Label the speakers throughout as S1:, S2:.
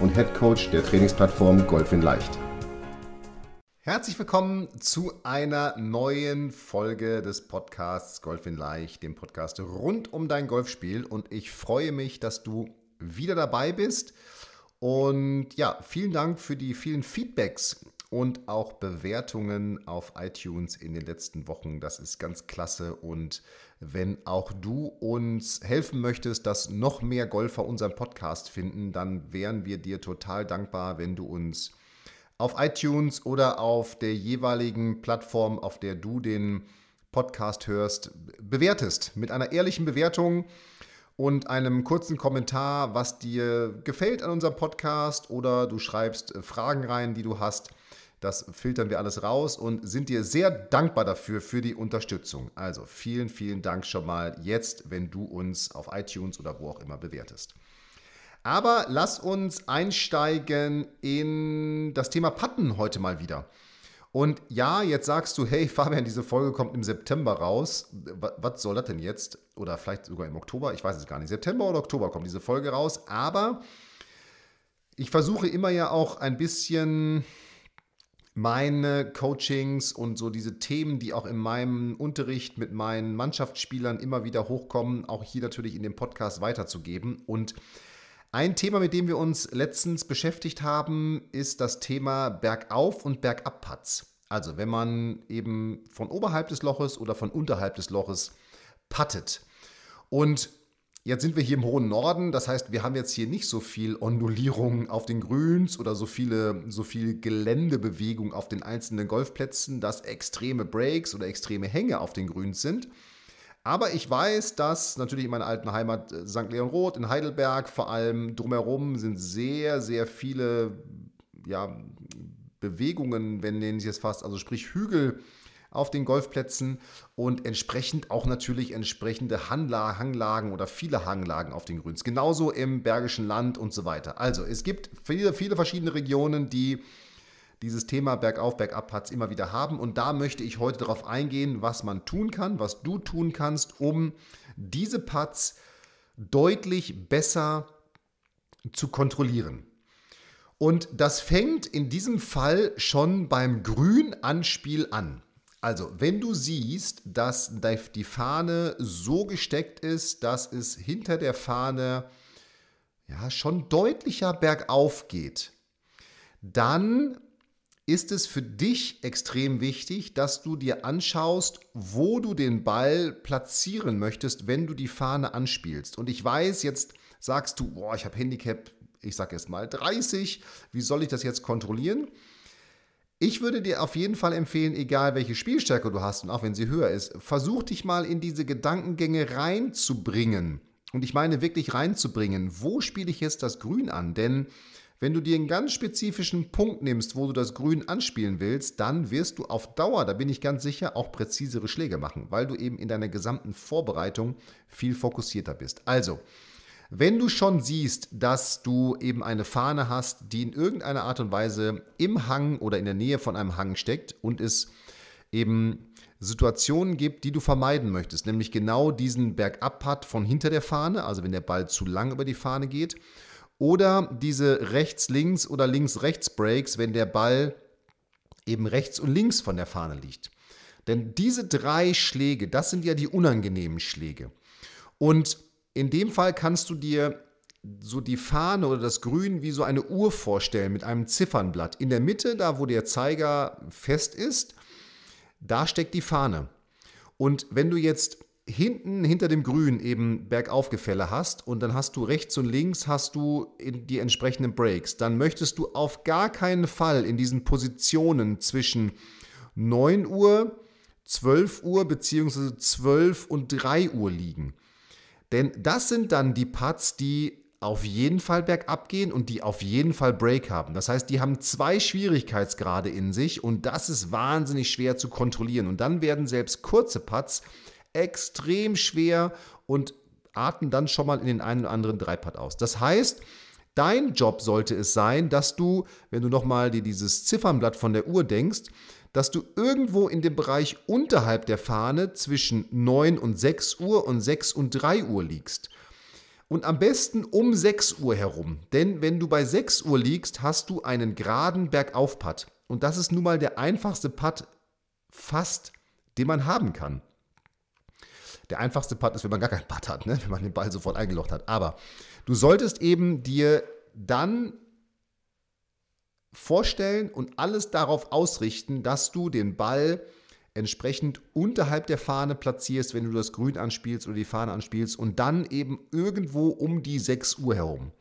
S1: und Head Coach der Trainingsplattform Golf in Leicht. Herzlich willkommen zu einer neuen Folge des Podcasts Golf in Leicht, dem Podcast rund um dein Golfspiel. Und ich freue mich, dass du wieder dabei bist. Und ja, vielen Dank für die vielen Feedbacks und auch Bewertungen auf iTunes in den letzten Wochen. Das ist ganz klasse und wenn auch du uns helfen möchtest, dass noch mehr Golfer unseren Podcast finden, dann wären wir dir total dankbar, wenn du uns auf iTunes oder auf der jeweiligen Plattform, auf der du den Podcast hörst, bewertest. Mit einer ehrlichen Bewertung und einem kurzen Kommentar, was dir gefällt an unserem Podcast oder du schreibst Fragen rein, die du hast. Das filtern wir alles raus und sind dir sehr dankbar dafür, für die Unterstützung. Also vielen, vielen Dank schon mal jetzt, wenn du uns auf iTunes oder wo auch immer bewertest. Aber lass uns einsteigen in das Thema Patten heute mal wieder. Und ja, jetzt sagst du, hey Fabian, diese Folge kommt im September raus. Was soll das denn jetzt? Oder vielleicht sogar im Oktober, ich weiß es gar nicht. September oder Oktober kommt diese Folge raus. Aber ich versuche immer ja auch ein bisschen meine Coachings und so diese Themen, die auch in meinem Unterricht mit meinen Mannschaftsspielern immer wieder hochkommen, auch hier natürlich in dem Podcast weiterzugeben. Und ein Thema, mit dem wir uns letztens beschäftigt haben, ist das Thema Bergauf- und Bergab-Putts. Also wenn man eben von oberhalb des Loches oder von unterhalb des Loches puttet. Und Jetzt sind wir hier im hohen Norden, das heißt, wir haben jetzt hier nicht so viel Ondulierung auf den Grüns oder so viele so viel Geländebewegung auf den einzelnen Golfplätzen, dass extreme Breaks oder extreme Hänge auf den Grüns sind. Aber ich weiß, dass natürlich in meiner alten Heimat äh, St. Leon Roth in Heidelberg vor allem drumherum sind sehr sehr viele ja, Bewegungen, wenn nenne ich es fast, also sprich Hügel auf den Golfplätzen und entsprechend auch natürlich entsprechende Hanglagen oder viele Hanglagen auf den Grüns. Genauso im Bergischen Land und so weiter. Also es gibt viele, viele verschiedene Regionen, die dieses Thema Bergauf, Bergab-Putts immer wieder haben. Und da möchte ich heute darauf eingehen, was man tun kann, was du tun kannst, um diese Putts deutlich besser zu kontrollieren. Und das fängt in diesem Fall schon beim Grünanspiel an. Also, wenn du siehst, dass die Fahne so gesteckt ist, dass es hinter der Fahne ja schon deutlicher bergauf geht, dann ist es für dich extrem wichtig, dass du dir anschaust, wo du den Ball platzieren möchtest, wenn du die Fahne anspielst. Und ich weiß, jetzt sagst du, boah, ich habe Handicap, ich sage jetzt mal 30, wie soll ich das jetzt kontrollieren? Ich würde dir auf jeden Fall empfehlen, egal welche Spielstärke du hast und auch wenn sie höher ist, versuch dich mal in diese Gedankengänge reinzubringen. Und ich meine wirklich reinzubringen. Wo spiele ich jetzt das Grün an? Denn wenn du dir einen ganz spezifischen Punkt nimmst, wo du das Grün anspielen willst, dann wirst du auf Dauer, da bin ich ganz sicher, auch präzisere Schläge machen, weil du eben in deiner gesamten Vorbereitung viel fokussierter bist. Also, wenn du schon siehst, dass du eben eine Fahne hast, die in irgendeiner Art und Weise im Hang oder in der Nähe von einem Hang steckt und es eben Situationen gibt, die du vermeiden möchtest, nämlich genau diesen Bergab-Putt von hinter der Fahne, also wenn der Ball zu lang über die Fahne geht, oder diese rechts-links oder links-rechts-Breaks, wenn der Ball eben rechts und links von der Fahne liegt. Denn diese drei Schläge, das sind ja die unangenehmen Schläge. Und in dem Fall kannst du dir so die Fahne oder das Grün wie so eine Uhr vorstellen mit einem Ziffernblatt. In der Mitte, da wo der Zeiger fest ist, da steckt die Fahne. Und wenn du jetzt hinten hinter dem Grün eben Bergaufgefälle hast und dann hast du rechts und links hast du die entsprechenden Breaks, dann möchtest du auf gar keinen Fall in diesen Positionen zwischen 9 Uhr, 12 Uhr bzw. 12 und 3 Uhr liegen. Denn das sind dann die Putts, die
S2: auf jeden Fall bergab gehen und die auf jeden Fall Break haben. Das heißt, die haben zwei Schwierigkeitsgrade in sich und das ist wahnsinnig schwer zu kontrollieren. Und dann werden selbst kurze Putts extrem schwer und atmen dann schon mal in den einen oder anderen Dreipad aus. Das heißt, dein Job sollte es sein, dass du, wenn du nochmal dir dieses Ziffernblatt von der Uhr denkst, dass du irgendwo in dem Bereich unterhalb der Fahne zwischen 9 und 6 Uhr und 6 und 3 Uhr liegst. Und am besten um 6 Uhr herum. Denn wenn du bei 6 Uhr liegst, hast du einen geraden Bergaufpad. Und das ist nun mal der einfachste Putt fast, den man haben kann. Der einfachste Putt ist, wenn man gar keinen Putt hat, ne? wenn man den Ball sofort eingelocht hat. Aber du solltest eben dir dann vorstellen und alles darauf ausrichten, dass du den Ball entsprechend unterhalb der Fahne platzierst, wenn du das Grün anspielst oder die Fahne anspielst und dann eben irgendwo um die 6 Uhr herum.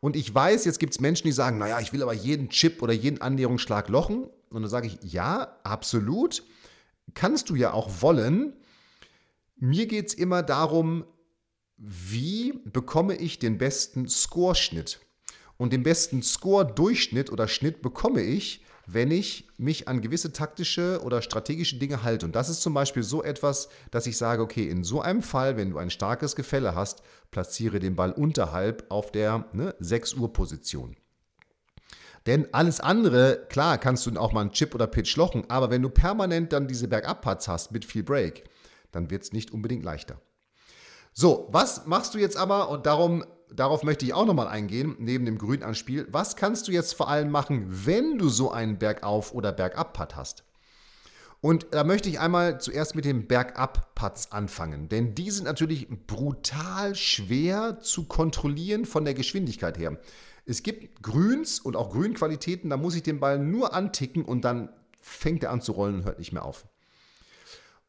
S2: Und ich weiß, jetzt gibt es Menschen, die sagen, naja, ich will aber jeden Chip oder jeden Annäherungsschlag lochen. Und dann sage ich, ja, absolut. Kannst du ja auch wollen. Mir geht es immer darum, wie bekomme ich den besten Scoreschnitt? Und den besten Score-Durchschnitt oder Schnitt bekomme ich, wenn ich mich an gewisse taktische oder strategische Dinge halte. Und das ist zum Beispiel so etwas, dass ich sage, okay, in so einem Fall, wenn du ein starkes Gefälle hast, platziere den Ball unterhalb auf der ne, 6 Uhr Position. Denn alles andere, klar, kannst du auch mal einen Chip oder Pitch lochen, aber wenn du permanent dann diese Bergabparts hast mit viel Break, dann wird es nicht unbedingt leichter. So, was machst du jetzt aber? Und darum darauf möchte ich auch nochmal eingehen, neben dem Grünanspiel. Was kannst du jetzt vor allem machen, wenn du so einen Bergauf- oder Bergab-Putt hast? Und da möchte ich einmal zuerst mit den Bergab-Putts anfangen, denn die sind natürlich brutal schwer zu kontrollieren von der Geschwindigkeit her. Es gibt Grüns und auch Grünqualitäten, da muss ich den Ball nur anticken und dann fängt er an zu rollen und hört nicht mehr auf.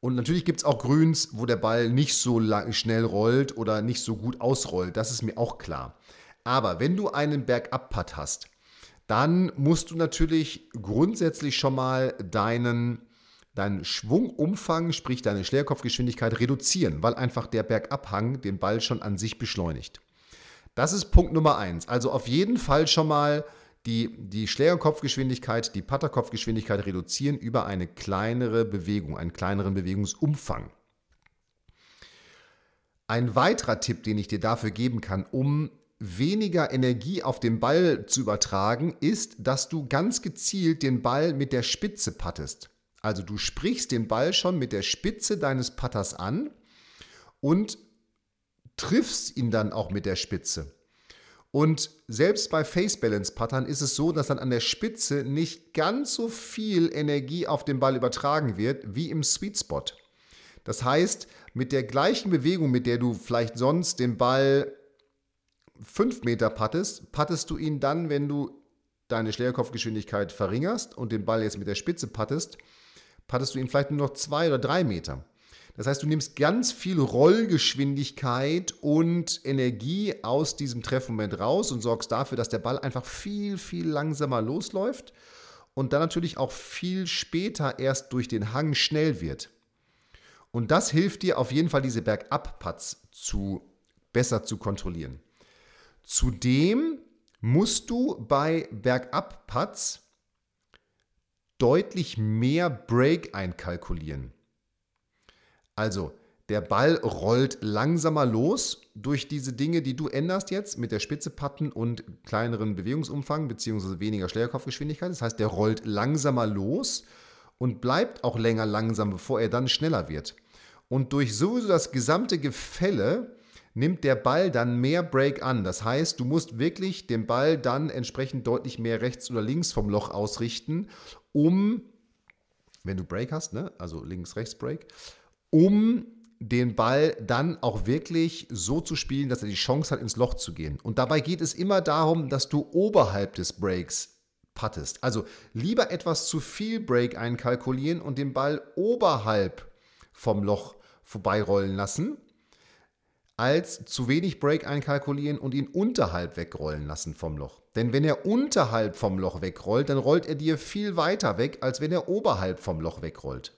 S2: Und natürlich gibt es auch Grüns, wo der Ball nicht so lang, schnell rollt oder nicht so gut ausrollt. Das ist mir auch klar. Aber wenn du einen Bergab-Putt hast, dann musst du natürlich grundsätzlich schon mal deinen, deinen Schwungumfang, sprich deine Schlägerkopfgeschwindigkeit reduzieren, weil einfach der Bergabhang den Ball schon an sich beschleunigt. Das ist Punkt Nummer eins. Also auf jeden Fall schon mal die die Schlägerkopfgeschwindigkeit, die Patterkopfgeschwindigkeit reduzieren über eine kleinere Bewegung, einen kleineren Bewegungsumfang. Ein weiterer Tipp, den ich dir dafür geben kann, um weniger Energie auf den Ball zu übertragen, ist, dass du ganz gezielt den Ball mit der Spitze pattest. Also du sprichst den Ball schon mit der Spitze deines Patters an und triffst ihn dann auch mit der Spitze. Und selbst bei Face Balance Pattern ist es so, dass dann an der Spitze nicht ganz so viel Energie auf den Ball übertragen wird wie im Sweet Spot. Das heißt, mit der gleichen Bewegung, mit der du vielleicht sonst den Ball 5 Meter pattest, pattest du ihn dann, wenn du deine Schlägerkopfgeschwindigkeit verringerst und den Ball jetzt mit der Spitze pattest, pattest du ihn vielleicht nur noch 2 oder 3 Meter. Das heißt, du nimmst ganz viel Rollgeschwindigkeit und Energie aus diesem Treffmoment raus und sorgst dafür, dass der Ball einfach viel, viel langsamer losläuft und dann natürlich auch viel später erst durch den Hang schnell wird. Und das hilft dir auf jeden Fall, diese Bergab-Putts zu, besser zu kontrollieren. Zudem musst du bei Bergab-Putts deutlich mehr Break einkalkulieren. Also, der Ball rollt langsamer los durch diese Dinge, die du änderst jetzt mit der Spitze patten und kleineren Bewegungsumfang bzw. weniger Schlägerkopfgeschwindigkeit. Das heißt, der rollt langsamer los und bleibt auch länger langsam, bevor er dann schneller wird. Und durch sowieso das gesamte Gefälle nimmt der Ball dann mehr Break an. Das heißt, du musst wirklich den Ball dann entsprechend deutlich mehr rechts oder links vom Loch ausrichten, um, wenn du Break hast, ne? also links-rechts-Break, um den Ball dann auch wirklich so zu spielen, dass er die Chance hat, ins Loch zu gehen. Und dabei geht es immer darum, dass du oberhalb des Breaks puttest. Also lieber etwas zu viel Break einkalkulieren und den Ball oberhalb vom Loch vorbeirollen lassen, als zu wenig Break einkalkulieren und ihn unterhalb wegrollen lassen vom Loch. Denn wenn er unterhalb vom Loch wegrollt, dann rollt er dir viel weiter weg, als wenn er oberhalb vom Loch wegrollt.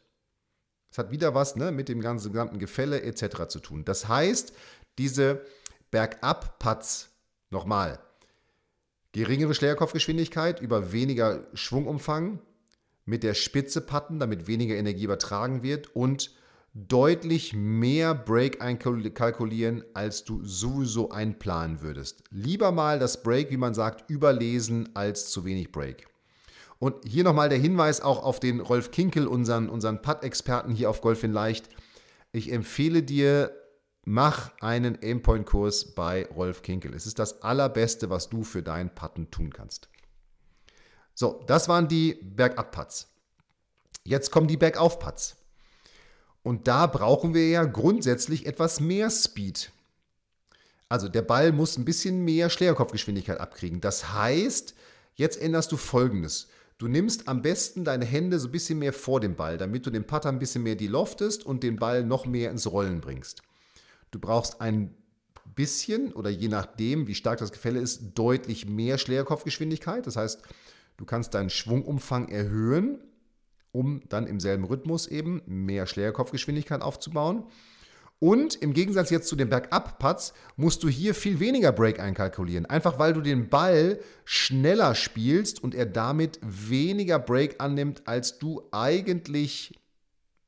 S2: Es hat wieder was ne, mit dem ganzen gesamten Gefälle etc. zu tun. Das heißt, diese Bergab-Putts Nochmal. Geringere Schlägerkopfgeschwindigkeit über weniger Schwungumfang, mit der Spitze patten, damit weniger Energie übertragen wird und deutlich mehr Break einkalkulieren, als du sowieso einplanen würdest. Lieber mal das Break, wie man sagt, überlesen als zu wenig Break. Und hier nochmal der Hinweis auch auf den Rolf Kinkel, unseren, unseren Putt-Experten hier auf Golf in Leicht. Ich empfehle dir, mach einen Aimpoint-Kurs bei Rolf Kinkel. Es ist das Allerbeste, was du für deinen Putten tun kannst. So, das waren die Bergab-Putts. Jetzt kommen die Bergauf-Putts. Und da brauchen wir ja grundsätzlich etwas mehr Speed. Also der Ball muss ein bisschen mehr Schlägerkopfgeschwindigkeit abkriegen. Das heißt, jetzt änderst du folgendes. Du nimmst am besten deine Hände so ein bisschen mehr vor dem Ball, damit du den Putter ein bisschen mehr die loftest und den Ball noch mehr ins Rollen bringst. Du brauchst ein bisschen oder je nachdem, wie stark das Gefälle ist, deutlich mehr Schlägerkopfgeschwindigkeit. Das heißt, Du kannst deinen Schwungumfang erhöhen, um dann im selben Rhythmus eben mehr Schlägerkopfgeschwindigkeit aufzubauen. Und im Gegensatz jetzt zu den Bergab-Putts musst du hier viel weniger Break einkalkulieren. Einfach weil du den Ball schneller spielst und er damit weniger Break annimmt, als du eigentlich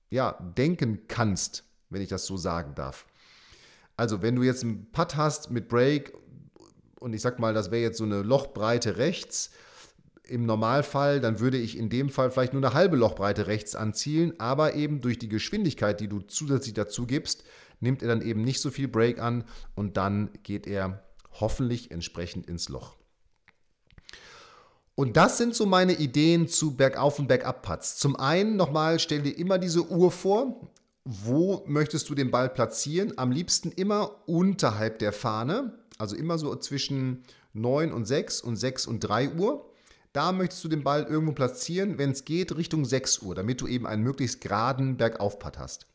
S2: ja, denken kannst, wenn ich das so sagen darf. Also, wenn du jetzt einen Putt hast mit Break und ich sag mal, das wäre jetzt so eine Lochbreite rechts, im Normalfall, dann würde ich in dem Fall vielleicht nur eine halbe Lochbreite rechts anzielen, aber eben durch die Geschwindigkeit, die du zusätzlich dazu gibst, nimmt er dann eben nicht so viel Break an und dann geht er hoffentlich entsprechend ins Loch. Und das sind so meine Ideen zu Bergauf- und Bergab-Putts. Zum einen nochmal, stell dir immer diese Uhr vor. Wo möchtest du den Ball platzieren? Am liebsten immer unterhalb der Fahne, also immer so zwischen 9 und 6 und 6 und 3 Uhr. Da möchtest du den Ball irgendwo platzieren, wenn es geht, Richtung 6 Uhr, damit du eben einen möglichst geraden Bergaufpad hast.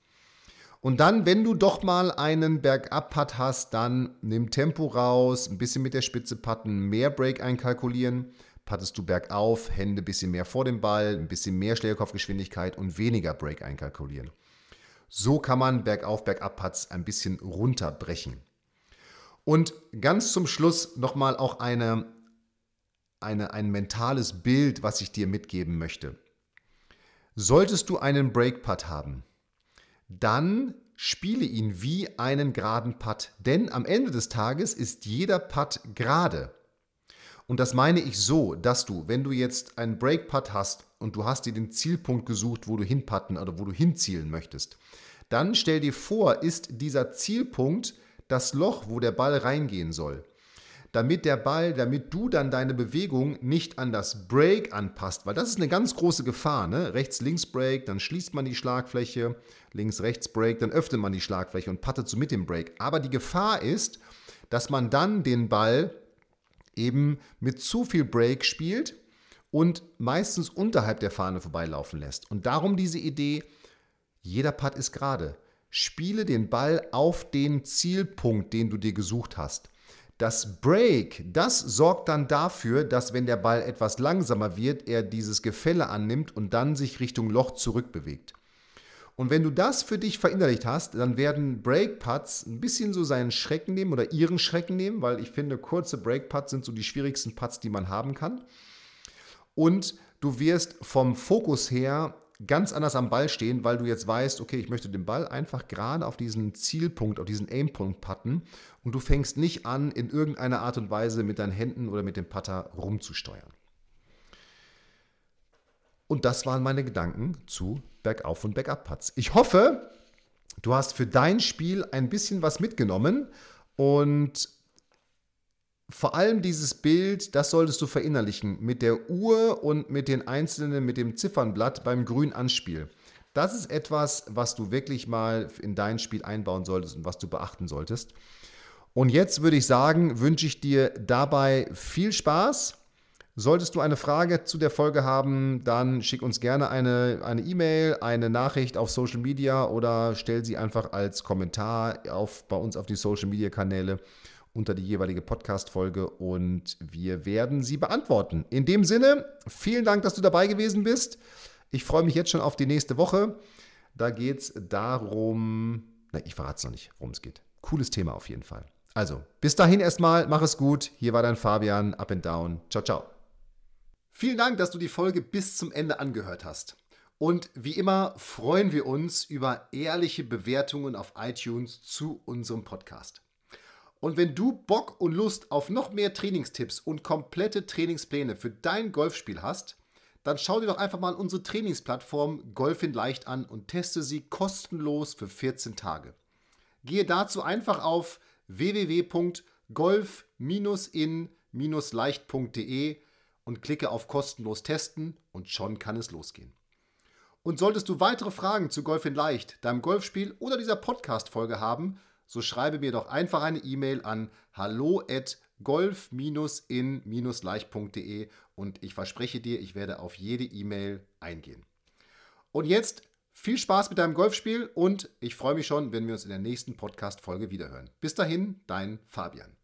S2: Und dann, wenn du doch mal einen Bergabpad hast, dann nimm Tempo raus, ein bisschen mit der Spitze patten, mehr Break einkalkulieren, pattest du bergauf, Hände ein bisschen mehr vor dem Ball, ein bisschen mehr Schlägerkopfgeschwindigkeit und weniger Break einkalkulieren. So kann man bergauf, bergab ein bisschen runterbrechen. Und ganz zum Schluss nochmal auch eine eine, ein mentales Bild, was ich dir mitgeben möchte. Solltest du einen Breakputt haben, dann spiele ihn wie einen geraden Putt, denn am Ende des Tages ist jeder Putt gerade. Und das meine ich so, dass du, wenn du jetzt einen Breakputt hast und du hast dir den Zielpunkt gesucht, wo du hinputten oder wo du hinzielen möchtest, dann stell dir vor, ist dieser Zielpunkt das Loch, wo der Ball reingehen soll damit der Ball, damit du dann deine Bewegung nicht an das Break anpasst, weil das ist eine ganz große Gefahr. Ne? Rechts-links Break, dann schließt man die Schlagfläche, links-rechts Break, dann öffnet man die Schlagfläche und pattet so mit dem Break. Aber die Gefahr ist, dass man dann den Ball eben mit zu viel Break spielt und meistens unterhalb der Fahne vorbeilaufen lässt. Und darum diese Idee, jeder Putt ist gerade. Spiele den Ball auf den Zielpunkt, den du dir gesucht hast. Das Break, das sorgt dann dafür, dass wenn der Ball etwas langsamer wird, er dieses Gefälle annimmt und dann sich Richtung Loch zurückbewegt. Und wenn du das für dich verinnerlicht hast, dann werden Break-Putts ein bisschen so seinen Schrecken nehmen oder ihren Schrecken nehmen, weil ich finde, kurze Break-Putts sind so die schwierigsten Putts, die man haben kann. Und du wirst vom Fokus her ganz anders am Ball stehen, weil du jetzt weißt, okay, ich möchte den Ball einfach gerade auf diesen Zielpunkt, auf diesen Aimpunkt patten und du fängst nicht an, in irgendeiner Art und Weise mit deinen Händen oder mit dem Putter rumzusteuern. Und das waren meine Gedanken zu Bergauf- und Bergab-Putts. Ich hoffe, du hast für dein Spiel ein bisschen was mitgenommen und vor allem dieses Bild, das solltest du verinnerlichen mit der Uhr und mit den einzelnen, mit dem Ziffernblatt beim Grünanspiel. Das ist etwas, was du wirklich mal in dein Spiel einbauen solltest und was du beachten solltest. Und jetzt würde ich sagen, wünsche ich dir dabei viel Spaß. Solltest du eine Frage zu der Folge haben, dann schick uns gerne eine E-Mail, eine, eine Nachricht auf Social Media oder stell sie einfach als Kommentar auf, bei uns auf die Social Media Kanäle unter die jeweilige Podcast-Folge und wir werden sie beantworten. In dem Sinne, vielen Dank, dass du dabei gewesen bist. Ich freue mich jetzt schon auf die nächste Woche. Da geht es darum, na, ich verrate es noch nicht, worum es geht. Cooles Thema auf jeden Fall. Also, bis dahin erstmal, mach es gut. Hier war dein Fabian, up and down. Ciao, ciao. Vielen Dank, dass du die Folge bis zum Ende angehört hast. Und wie immer freuen wir uns über ehrliche Bewertungen auf iTunes zu unserem Podcast. Und wenn du Bock und Lust auf noch mehr Trainingstipps und komplette Trainingspläne für dein Golfspiel hast, dann schau dir doch einfach mal unsere Trainingsplattform Golf in Leicht an und teste sie kostenlos für 14 Tage. Gehe dazu einfach auf www.golf-in-leicht.de und klicke auf kostenlos testen und schon kann es losgehen. Und solltest du weitere Fragen zu Golf in Leicht, deinem Golfspiel oder dieser Podcast-Folge haben, so schreibe mir doch einfach eine E-Mail an hallo at golf-in-leicht.de und ich verspreche dir, ich werde auf jede E-Mail eingehen. Und jetzt viel Spaß mit deinem Golfspiel und ich freue mich schon, wenn wir uns in der nächsten Podcast-Folge wiederhören. Bis dahin, dein Fabian.